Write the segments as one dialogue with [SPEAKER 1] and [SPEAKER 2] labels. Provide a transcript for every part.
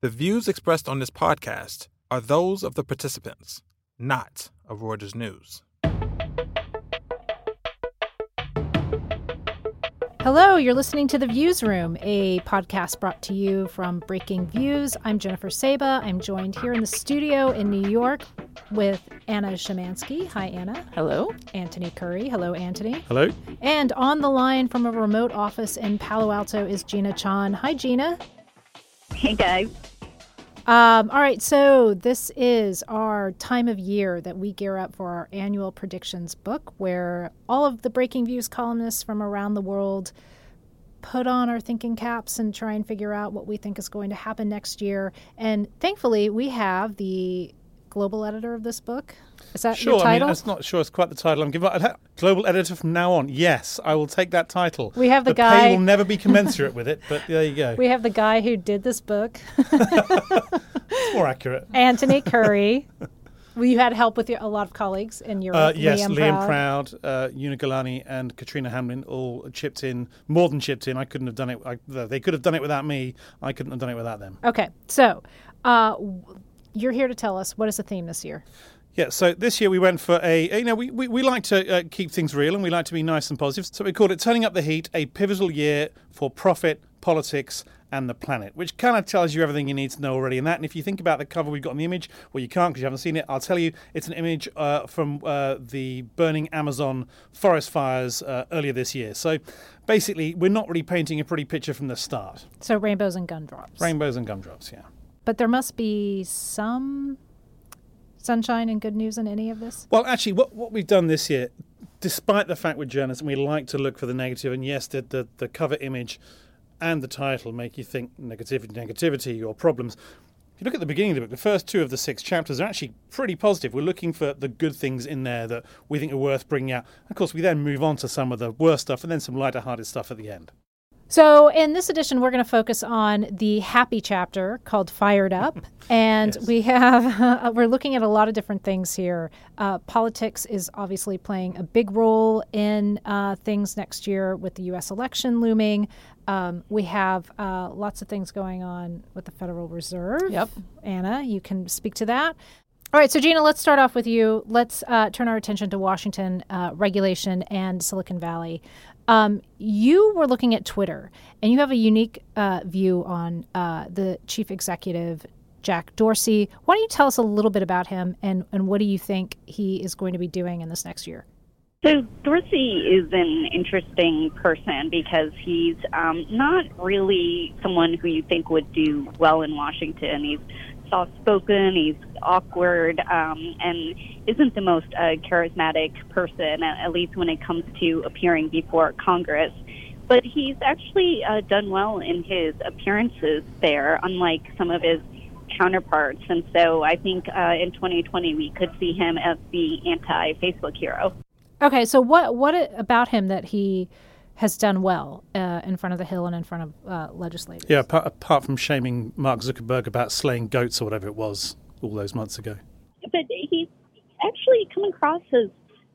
[SPEAKER 1] The views expressed on this podcast are those of the participants, not of Reuters News.
[SPEAKER 2] Hello, you're listening to The Views Room, a podcast brought to you from Breaking Views. I'm Jennifer Saba. I'm joined here in the studio in New York with Anna Szymanski. Hi, Anna.
[SPEAKER 3] Hello.
[SPEAKER 2] Anthony Currie. Hello, Anthony.
[SPEAKER 4] Hello.
[SPEAKER 2] And on the line from a remote office in Palo Alto is Gina Chon. Hi, Gina.
[SPEAKER 5] Hey, guys.
[SPEAKER 2] Um, all right, so this is our time of year that we gear up for our annual predictions book, where all of the Breaking Views columnists from around the world put on our thinking caps and try and figure out what we think is going to happen next year. And thankfully, we have the global editor of this book. Is that
[SPEAKER 4] sure,
[SPEAKER 2] your title?
[SPEAKER 4] I mean, that's not sure it's quite the title I'm giving. Global editor from now on. Yes, I will take that title.
[SPEAKER 2] We have the,
[SPEAKER 4] the
[SPEAKER 2] guy.
[SPEAKER 4] pay will never be commensurate with it, but there you go.
[SPEAKER 2] We have the guy who did this book.
[SPEAKER 4] it's more accurate.
[SPEAKER 2] Anthony Currie. well, you had help with your, a lot of colleagues in Europe.
[SPEAKER 4] Uh, yes,
[SPEAKER 2] Liam,
[SPEAKER 4] Liam
[SPEAKER 2] Proud.
[SPEAKER 4] Proud, uh, Una Galani, and Katrina Hamlin all chipped in, more than chipped in. I couldn't have done it. I, they could have done it without me. I couldn't have done it without them.
[SPEAKER 2] Okay, so uh, you're here to tell us what is the theme this year.
[SPEAKER 4] Yeah, so this year we went for a, you know, we, we, we like to uh, keep things real and we like to be nice and positive. So we called it Turning Up the Heat, a pivotal year for profit, politics, and the planet, which kind of tells you everything you need to know already in that. And if you think about the cover we've got on the image, well, you can't because you haven't seen it. I'll tell you, it's an image uh, from uh, the burning Amazon forest fires uh, earlier this year. So basically, we're not really painting a pretty picture from the start.
[SPEAKER 2] So rainbows and gumdrops.
[SPEAKER 4] Rainbows and gumdrops, yeah.
[SPEAKER 2] But there must be some sunshine and good news in any of this?
[SPEAKER 4] Well, actually, what, what we've done this year, despite the fact we're journalists and we like to look for the negative, and yes, the, the, the cover image and the title make you think negativity, negativity or problems. If you look at the beginning of the book, the first two of the six chapters are actually pretty positive. We're looking for the good things in there that we think are worth bringing out. Of course, we then move on to some of the worst stuff and then some lighter hearted stuff at the end.
[SPEAKER 2] So, in this edition, we're going to focus on the happy chapter called Fired Up. And yes. we have, uh, we're looking at a lot of different things here. Uh, politics is obviously playing a big role in uh, things next year with the U.S. election looming. Um, we have uh, lots of things going on with the Federal Reserve.
[SPEAKER 3] Yep.
[SPEAKER 2] Anna, you can speak to that. All right, so Gina, let's start off with you. Let's uh, turn our attention to Washington uh, regulation and Silicon Valley. Um, you were looking at Twitter, and you have a unique uh, view on uh, the chief executive, Jack Dorsey. Why don't you tell us a little bit about him and, and what do you think he is going to be doing in this next year?
[SPEAKER 5] So Dorsey is an interesting person because he's um, not really someone who you think would do well in Washington. He's soft spoken, he's awkward, um, and isn't the most uh, charismatic person, at least when it comes to appearing before Congress. But he's actually uh, done well in his appearances there, unlike some of his counterparts. And so I think uh, in 2020 we could see him as the anti Facebook hero.
[SPEAKER 2] Okay, so what what about him that he has done well uh, in front of the Hill and in front of uh, legislators.
[SPEAKER 4] Yeah, apart, apart, from shaming Mark Zuckerberg about slaying goats or whatever it was all those months ago.
[SPEAKER 5] But he's actually come across as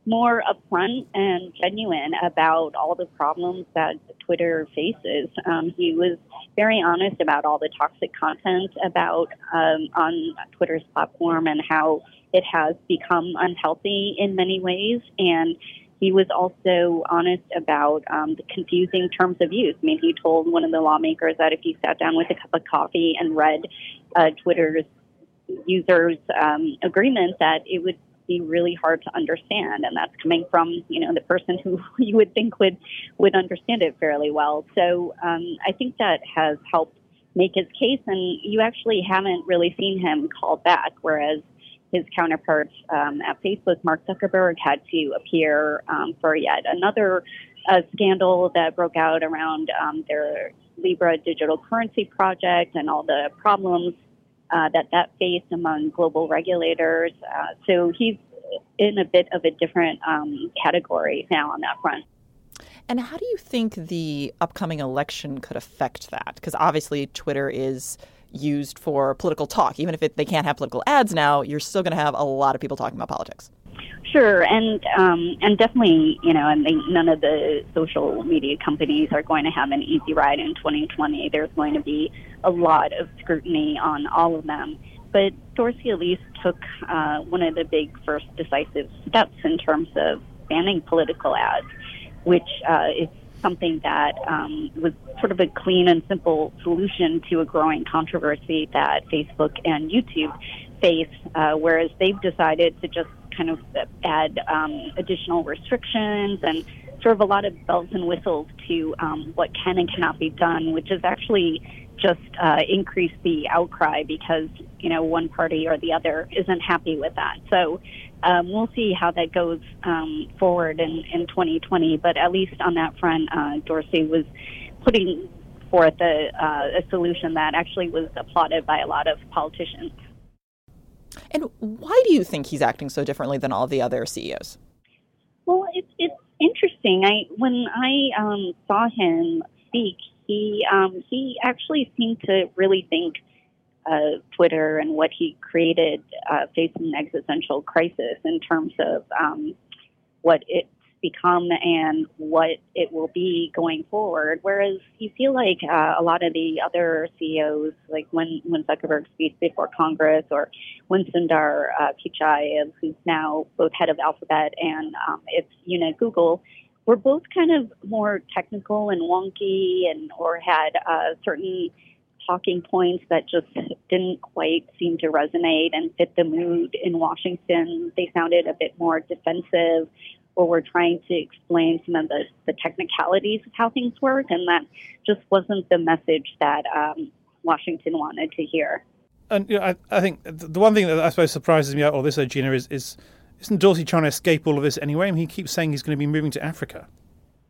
[SPEAKER 5] more upfront and genuine about all the problems that Twitter faces. Um, he was very honest about all the toxic content about um, on Twitter's platform and how it has become unhealthy in many ways and he was also honest about um, the confusing terms of use. I mean, he told one of the lawmakers that if he sat down with a cup of coffee and read uh, Twitter's users' um, agreement, that it would be really hard to understand, and that's coming from you know the person who you would think would would understand it fairly well. So um, I think that has helped make his case, and you actually haven't really seen him called back, whereas his counterparts um, at Facebook, Mark Zuckerberg, had to appear um, for yet another uh, scandal that broke out around um, their Libra digital currency project and all the problems uh, that that faced among global regulators. Uh, so he's in a bit of a different um, category now on that front.
[SPEAKER 3] And how do you think the upcoming election could affect that? Because obviously, Twitter is used for political talk. Even if it, they can't have political ads now, you're still going to have a lot of people talking about politics.
[SPEAKER 5] Sure, and um, and definitely, you know, think none of the social media companies are going to have an easy ride in 2020. There's going to be a lot of scrutiny on all of them. But Dorsey at least took uh, one of the big first decisive steps in terms of banning political ads, which uh, is something that um, was sort of a clean and simple solution to a growing controversy that Facebook and YouTube face, uh, whereas they've decided to just kind of add um, additional restrictions and sort of a lot of bells and whistles to um, what can and cannot be done, which is actually just uh, increased the outcry because you know one party or the other isn't happy with that. So um, we'll see how that goes um, forward in, in 2020. But at least on that front, uh, Dorsey was putting forth a, uh, a solution that actually was applauded by a lot of politicians.
[SPEAKER 3] And why do you think he's acting so differently than all the other CEOs?
[SPEAKER 5] Well, it's it's interesting. I when I um, saw him speak, he um, he actually seemed to really think uh, Twitter and what he created uh, faced an existential crisis in terms of um, what it's become and what it will be going forward. Whereas you feel like uh, a lot of the other CEOs, like when, when Zuckerberg speaks before Congress or when Sundar uh, Pichai, who's now both head of Alphabet and um, its unit Google, were both kind of more technical and wonky and or had uh, certain talking points that just didn't quite seem to resonate and fit the mood in Washington. They sounded a bit more defensive or were trying to explain some of the, the technicalities of how things work, and that just wasn't the message that um, Washington wanted to hear.
[SPEAKER 4] And you know, I, I think the one thing that I suppose surprises me all this, Gina, is, is isn't Dorsey trying to escape all of this anyway? I mean, he keeps saying he's going to be moving to Africa.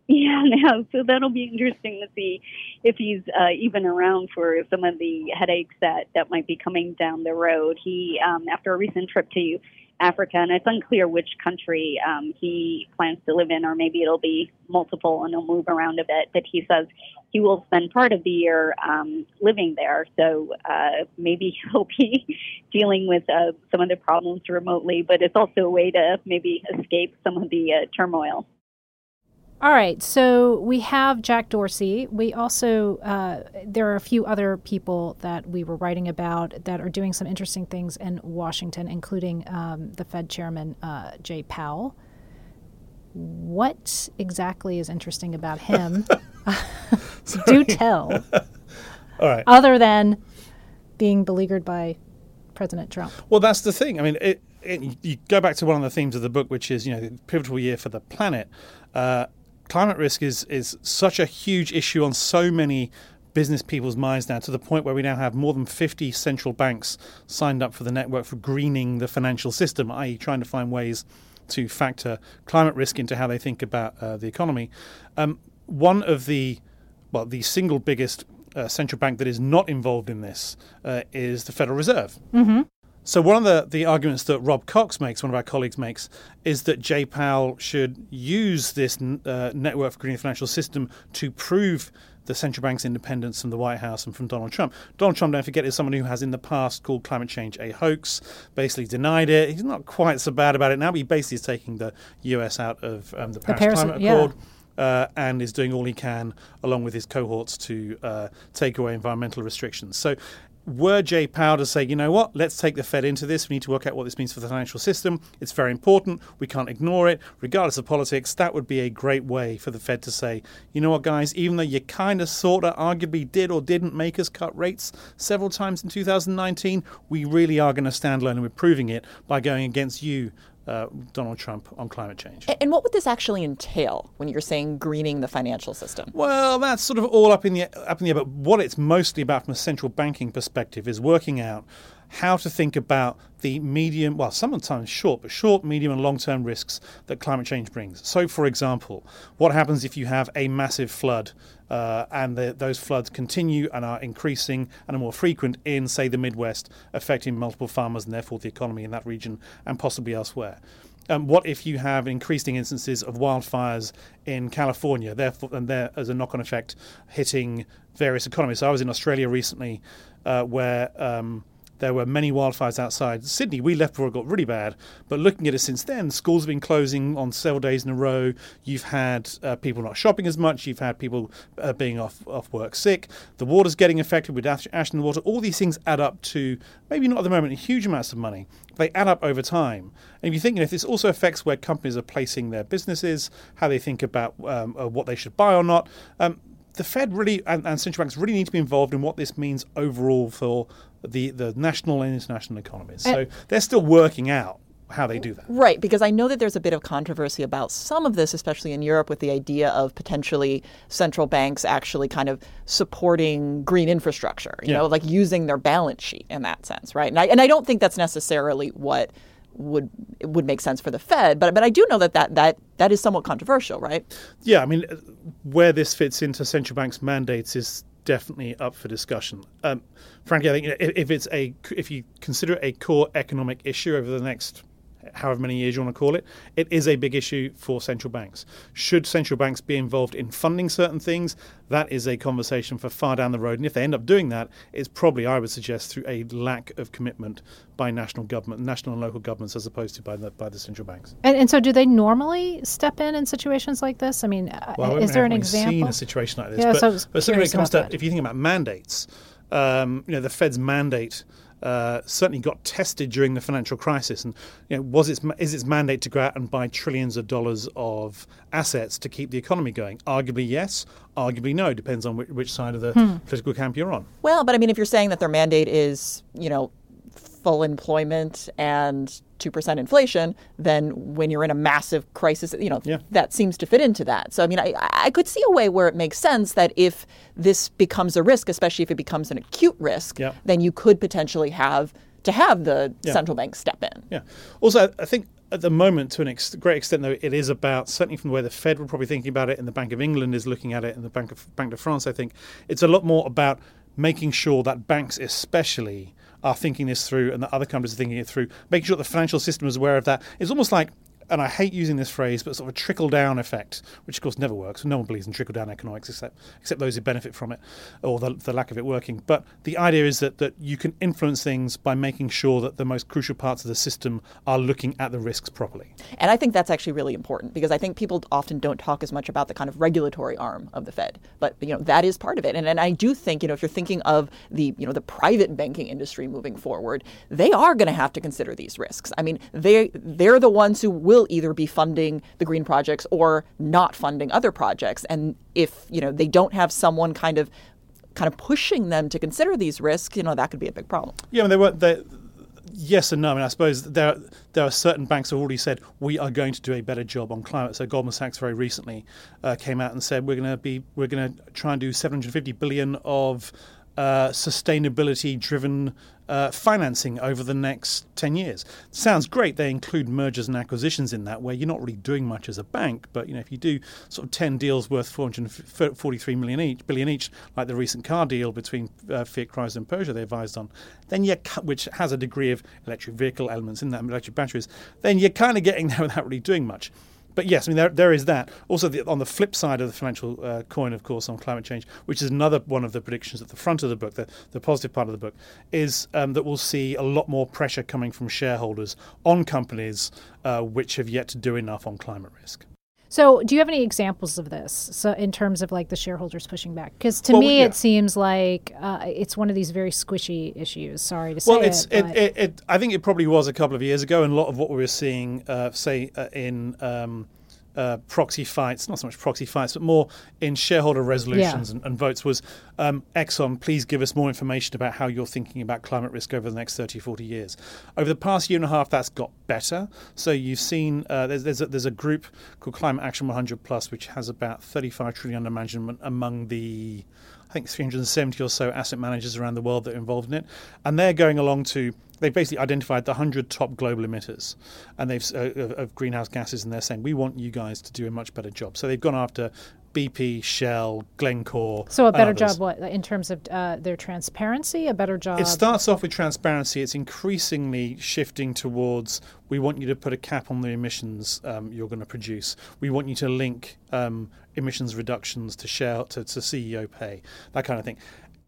[SPEAKER 5] Yeah, no. So that'll be interesting to see if he's uh, even around for some of the headaches that that might be coming down the road. He, um, after a recent trip to Africa, and it's unclear which country um, he plans to live in, or maybe it'll be multiple and he'll move around a bit. But he says he will spend part of the year um, living there, so uh, maybe he'll be dealing with uh, some of the problems remotely. But it's also a way to maybe escape some of the uh, turmoil.
[SPEAKER 2] All right, so we have Jack Dorsey. We also uh, there are a few other people that we were writing about that are doing some interesting things in Washington, including um, the Fed chairman uh, Jay Powell. What exactly is interesting about him? Do tell.
[SPEAKER 4] All right.
[SPEAKER 2] Other than being beleaguered by President Trump.
[SPEAKER 4] Well, that's the thing. I mean, it, it, you go back to one of the themes of the book, which is you know the pivotal year for the planet. Uh, climate risk is is such a huge issue on so many business people's minds now to the point where we now have more than 50 central banks signed up for the network for greening the financial system, i.e., trying to find ways to factor climate risk into how they think about uh, the economy. Um, one of the, well, the single biggest uh, central bank that is not involved in this uh, is the Federal Reserve.
[SPEAKER 2] Mm-hmm.
[SPEAKER 4] So one of the, the arguments that Rob Cox makes, one of our colleagues makes, is that Jay Powell should use this uh, network for the financial system to prove the central bank's independence from the White House and from Donald Trump. Donald Trump, don't forget, is someone who has in the past called climate change a hoax, basically denied it. He's not quite so bad about it now, but he basically is taking the US out of um, the Paris,
[SPEAKER 2] Paris
[SPEAKER 4] Climate
[SPEAKER 2] yeah.
[SPEAKER 4] Accord. Uh, and is doing all he can, along with his cohorts, to uh, take away environmental restrictions. So were Jay Powell to say, you know what, let's take the Fed into this. We need to work out what this means for the financial system. It's very important. We can't ignore it, regardless of politics. That would be a great way for the Fed to say, you know what, guys, even though you kind of, sort of, arguably did or didn't make us cut rates several times in 2019, we really are going to stand alone and we're proving it by going against you uh, Donald Trump on climate change.
[SPEAKER 3] And what would this actually entail when you're saying greening the financial system?
[SPEAKER 4] Well, that's sort of all up in the up in the air. But what it's mostly about from a central banking perspective is working out how to think about the medium, well, sometimes short, but short, medium, and long term risks that climate change brings. So, for example, what happens if you have a massive flood uh, and the, those floods continue and are increasing and are more frequent in, say, the Midwest, affecting multiple farmers and therefore the economy in that region and possibly elsewhere? Um, what if you have increasing instances of wildfires in California, therefore, and there as a knock-on effect hitting various economies? So I was in Australia recently, uh, where um, There were many wildfires outside Sydney. We left before it got really bad, but looking at it since then, schools have been closing on several days in a row. You've had uh, people not shopping as much. You've had people uh, being off off work sick. The water's getting affected with ash, in the water. All these things add up to maybe not at the moment huge amounts of money. They add up over time. And if you think, you know, if this also affects where companies are placing their businesses, how they think about um, uh, what they should buy or not. Um, the Fed really and, and, central banks really need to be involved in what this means overall for the, the national and international economies. So they're still working out how they do that.
[SPEAKER 3] Right, because I know that there's a bit of controversy about some of this, especially in Europe, with the idea of potentially central banks actually kind of supporting green infrastructure, you yeah. know, like using their balance sheet in that sense, right? And I, and I don't think that's necessarily what would would make sense for the Fed. But but I do know that that that that is somewhat controversial, right?
[SPEAKER 4] Yeah, I mean, where this fits into central banks' mandates is definitely up for discussion. Um, frankly, I think if, if it's a if you consider it a core economic issue over the next however many years you want to call it, it is a big issue for central banks. Should central banks be involved in funding certain things? That is a conversation for far down the road. And if they end up doing that, it's probably, I would suggest, through a lack of commitment by national government, national and local governments, as opposed to by the by the central banks.
[SPEAKER 2] And, and so, do they normally step in in situations like this? I mean,
[SPEAKER 4] well,
[SPEAKER 2] is there an example?
[SPEAKER 4] Seen a situation like this,
[SPEAKER 2] yeah,
[SPEAKER 4] but,
[SPEAKER 2] so
[SPEAKER 4] but certainly when it comes to that. if you think about mandates, um, you know, the Fed's mandate uh, certainly got tested during the financial crisis. And you know, was its is its mandate to go out and buy trillions of dollars of assets to keep the economy going? Arguably yes, arguably no. Depends on which, which side of the hmm. political camp you're on.
[SPEAKER 3] Well, but I mean, if you're saying that their mandate is, you know, full employment and 2% inflation, then when you're in a massive crisis, you know, yeah. that seems to fit into that. So, I mean, I, I could see a way where it makes sense that if this becomes a risk, especially if it becomes an acute risk, yeah. then you could potentially have to have the yeah. central bank step in.
[SPEAKER 4] Yeah. Also, I think at the moment, to an ex- great extent, though, it is about certainly from the way the Fed were probably thinking about it, and the Bank of England is looking at it, and the Bank of Bank of France, I think it's a lot more about making sure that banks, especially, are thinking this through and that other companies are thinking it through, making sure the financial system is aware of that. It's almost like and I hate using this phrase, but sort of a trickle down effect, which of course never works. No one believes in trickle down economics except except those who benefit from it or the, the, lack of it working. But the idea is that, that you can influence things by making sure that the most crucial parts of the system are looking at the risks properly.
[SPEAKER 3] And I think that's actually really important because I think people often don't talk as much about the kind of regulatory arm of the Fed. But you know, that is part of it. And, and I do think, you know, if you're thinking of the, you know, the private banking industry moving forward, they are going to have to consider these risks. I mean, they they're the ones who will will either be funding the green projects or not funding other projects. And if you know they don't have someone kind of kind of pushing them to consider these risks, you know that could be a big problem.
[SPEAKER 4] Yeah, they were they, yes and no. I mean, I suppose there there are certain banks who have already said we are going to do a better job on climate. So Goldman Sachs very recently uh, came out and said we're going to be we're going to try and do 750 billion of uh, sustainability driven uh, financing over the next 10 years. Sounds great. They include mergers and acquisitions in that, where you're not really doing much as a bank. But you know, if you do sort of 10 deals worth 443 million each, billion each, like the recent car deal between uh, Fiat Chrysler and Peugeot they advised on, then you which has a degree of electric vehicle elements in that, electric batteries, then you're kind of getting there without really doing much but yes, I mean there there is that. Also, the, on the flip side of the financial uh, coin, of course, on climate change, which is another one of the predictions at the front of the book, the, the positive part of the book, is um, that we'll see a lot more pressure coming from shareholders on companies uh, which have yet to do enough on climate risk.
[SPEAKER 2] So, do you have any examples of this? So, in terms of like the shareholders pushing back, because to
[SPEAKER 4] well,
[SPEAKER 2] me
[SPEAKER 4] yeah.
[SPEAKER 2] it seems like uh, it's one of these very squishy issues. Sorry to say
[SPEAKER 4] well, it's,
[SPEAKER 2] it,
[SPEAKER 4] it, it, it, I think it probably was a couple of years ago, and a lot of what we were seeing, uh, say, uh, in um, uh, proxy fights, not so much proxy fights, but more in shareholder resolutions yeah. and, and, votes was um, Exxon, please give us more information about how you're thinking about climate risk over the next 30, 40 years. Over the past year and a half, that's got better. So you've seen uh, there's, there's, a, there's a group called Climate Action 100 Plus, which has about 35 trillion under management among the I think 370 or so asset managers around the world that are involved in it, and they're going along to they've basically identified the 100 top global emitters and they've uh, of, of, greenhouse gases, and they're saying we want you guys to do a much better job. So they've gone after BP, Shell, Glencore.
[SPEAKER 2] So a better job, what in terms of uh, their transparency? A better job.
[SPEAKER 4] It starts off with transparency. It's increasingly shifting towards we want you to put a cap on the emissions um, you're going to produce. We want you to link um, emissions reductions to share to, to CEO pay, that kind of thing.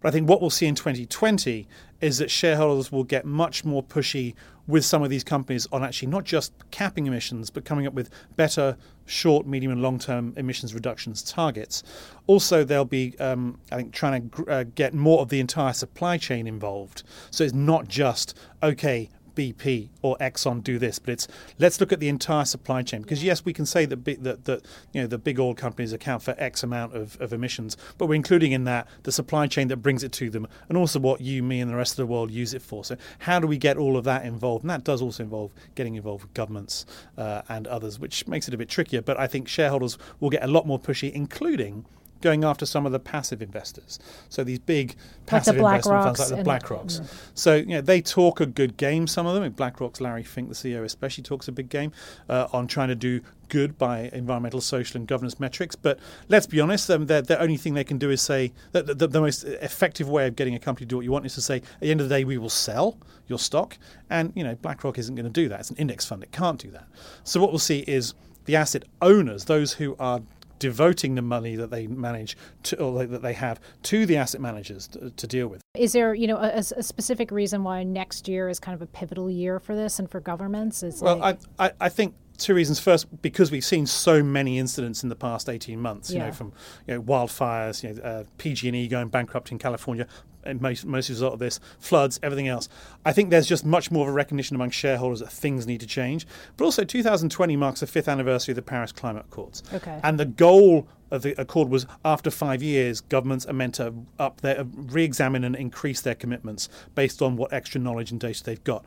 [SPEAKER 4] But I think what we'll see in 2020 is that shareholders will get much more pushy with some of these companies on actually not just capping emissions, but coming up with better short, medium, and long term emissions reductions targets. Also, they'll be, um, I think, trying to uh, get more of the entire supply chain involved. So it's not just, okay, BP or Exxon do this, but it's let's look at the entire supply chain because yes, we can say that big, that, that you know the big oil companies account for X amount of, of emissions, but we're including in that the supply chain that brings it to them, and also what you, me, and the rest of the world use it for. So how do we get all of that involved? And that does also involve getting involved with governments uh, and others, which makes it a bit trickier. But I think shareholders will get a lot more pushy, including going after some of the passive investors. So these big passive
[SPEAKER 2] Black
[SPEAKER 4] investment
[SPEAKER 2] Rocks
[SPEAKER 4] funds like the BlackRocks. So you know they talk a good game. Some of them, BlackRock's Larry Fink, the CEO, especially talks a big game uh, on trying to do good by environmental, social, and governance metrics. But let's be honest, um, the, the only thing they can do is say that the, the, the most effective way of getting a company to do what you want is to say, at the end of the day, we will sell your stock. And you know, BlackRock isn't going to do that. It's an index fund; it can't do that. So what we'll see is the asset owners, those who are devoting the money that they manage to, or that they have to the asset managers to, to deal with.
[SPEAKER 2] Is there, you know, a, a specific reason why next year is kind of a pivotal year for this and for governments? Is
[SPEAKER 4] Well,
[SPEAKER 2] like,
[SPEAKER 4] I, I, I think two reasons. First, because we've seen so many incidents in the past eighteen months. You
[SPEAKER 2] Yeah.
[SPEAKER 4] know, from you know wildfires, you know, uh, PG&E going bankrupt in California, and most most result of this, floods, everything else. I think there's just much more of a recognition among shareholders that things need to change. But also, 2020 marks the fifth anniversary of the Paris Climate Accords.
[SPEAKER 2] Okay.
[SPEAKER 4] And the goal of the accord was after five years, governments are meant to up their re-examine and increase their commitments based on what extra knowledge and data they've got.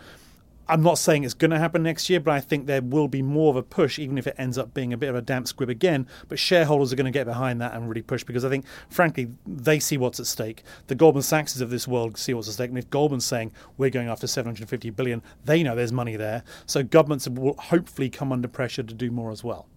[SPEAKER 4] I'm not saying it's going to happen next year, but I think there will be more of a push, even if it ends up being a bit of a damp squib again. But shareholders are going to get behind that and really push because I think, frankly, they see what's at stake. The Goldman Sachs of this world see what's at stake. And if Goldman's saying we're going after 750 billion, they know there's money there. So governments will hopefully come under pressure to do more as well.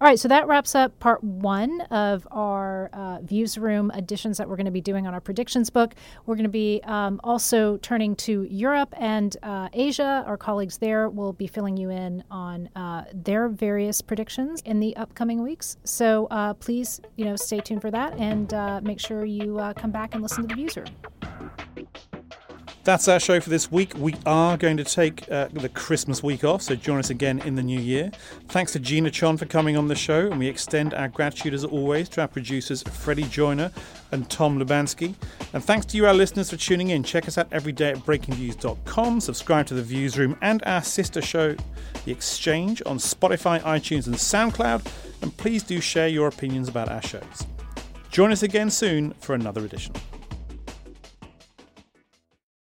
[SPEAKER 2] All right, so that wraps up part one of our uh, Views Room editions that we're going to be doing on our predictions book. We're going to be um, also turning to Europe and uh, Asia. Our colleagues there will be filling you in on uh, their various predictions in the upcoming weeks. So uh, please, you know, stay tuned for that and uh, make sure you uh, come back and listen to the Views Room.
[SPEAKER 4] That's our show for this week. We are going to take uh, the Christmas week off, so join us again in the new year. Thanks to Gina Chon for coming on the show, and we extend our gratitude as always to our producers Freddie Joyner and Tom Lubansky. And thanks to you, our listeners, for tuning in. Check us out every day at breakingviews.com. Subscribe to the Views Room and our sister show, The Exchange, on Spotify, iTunes, and SoundCloud. And please do share your opinions about our shows. Join us again soon for another edition.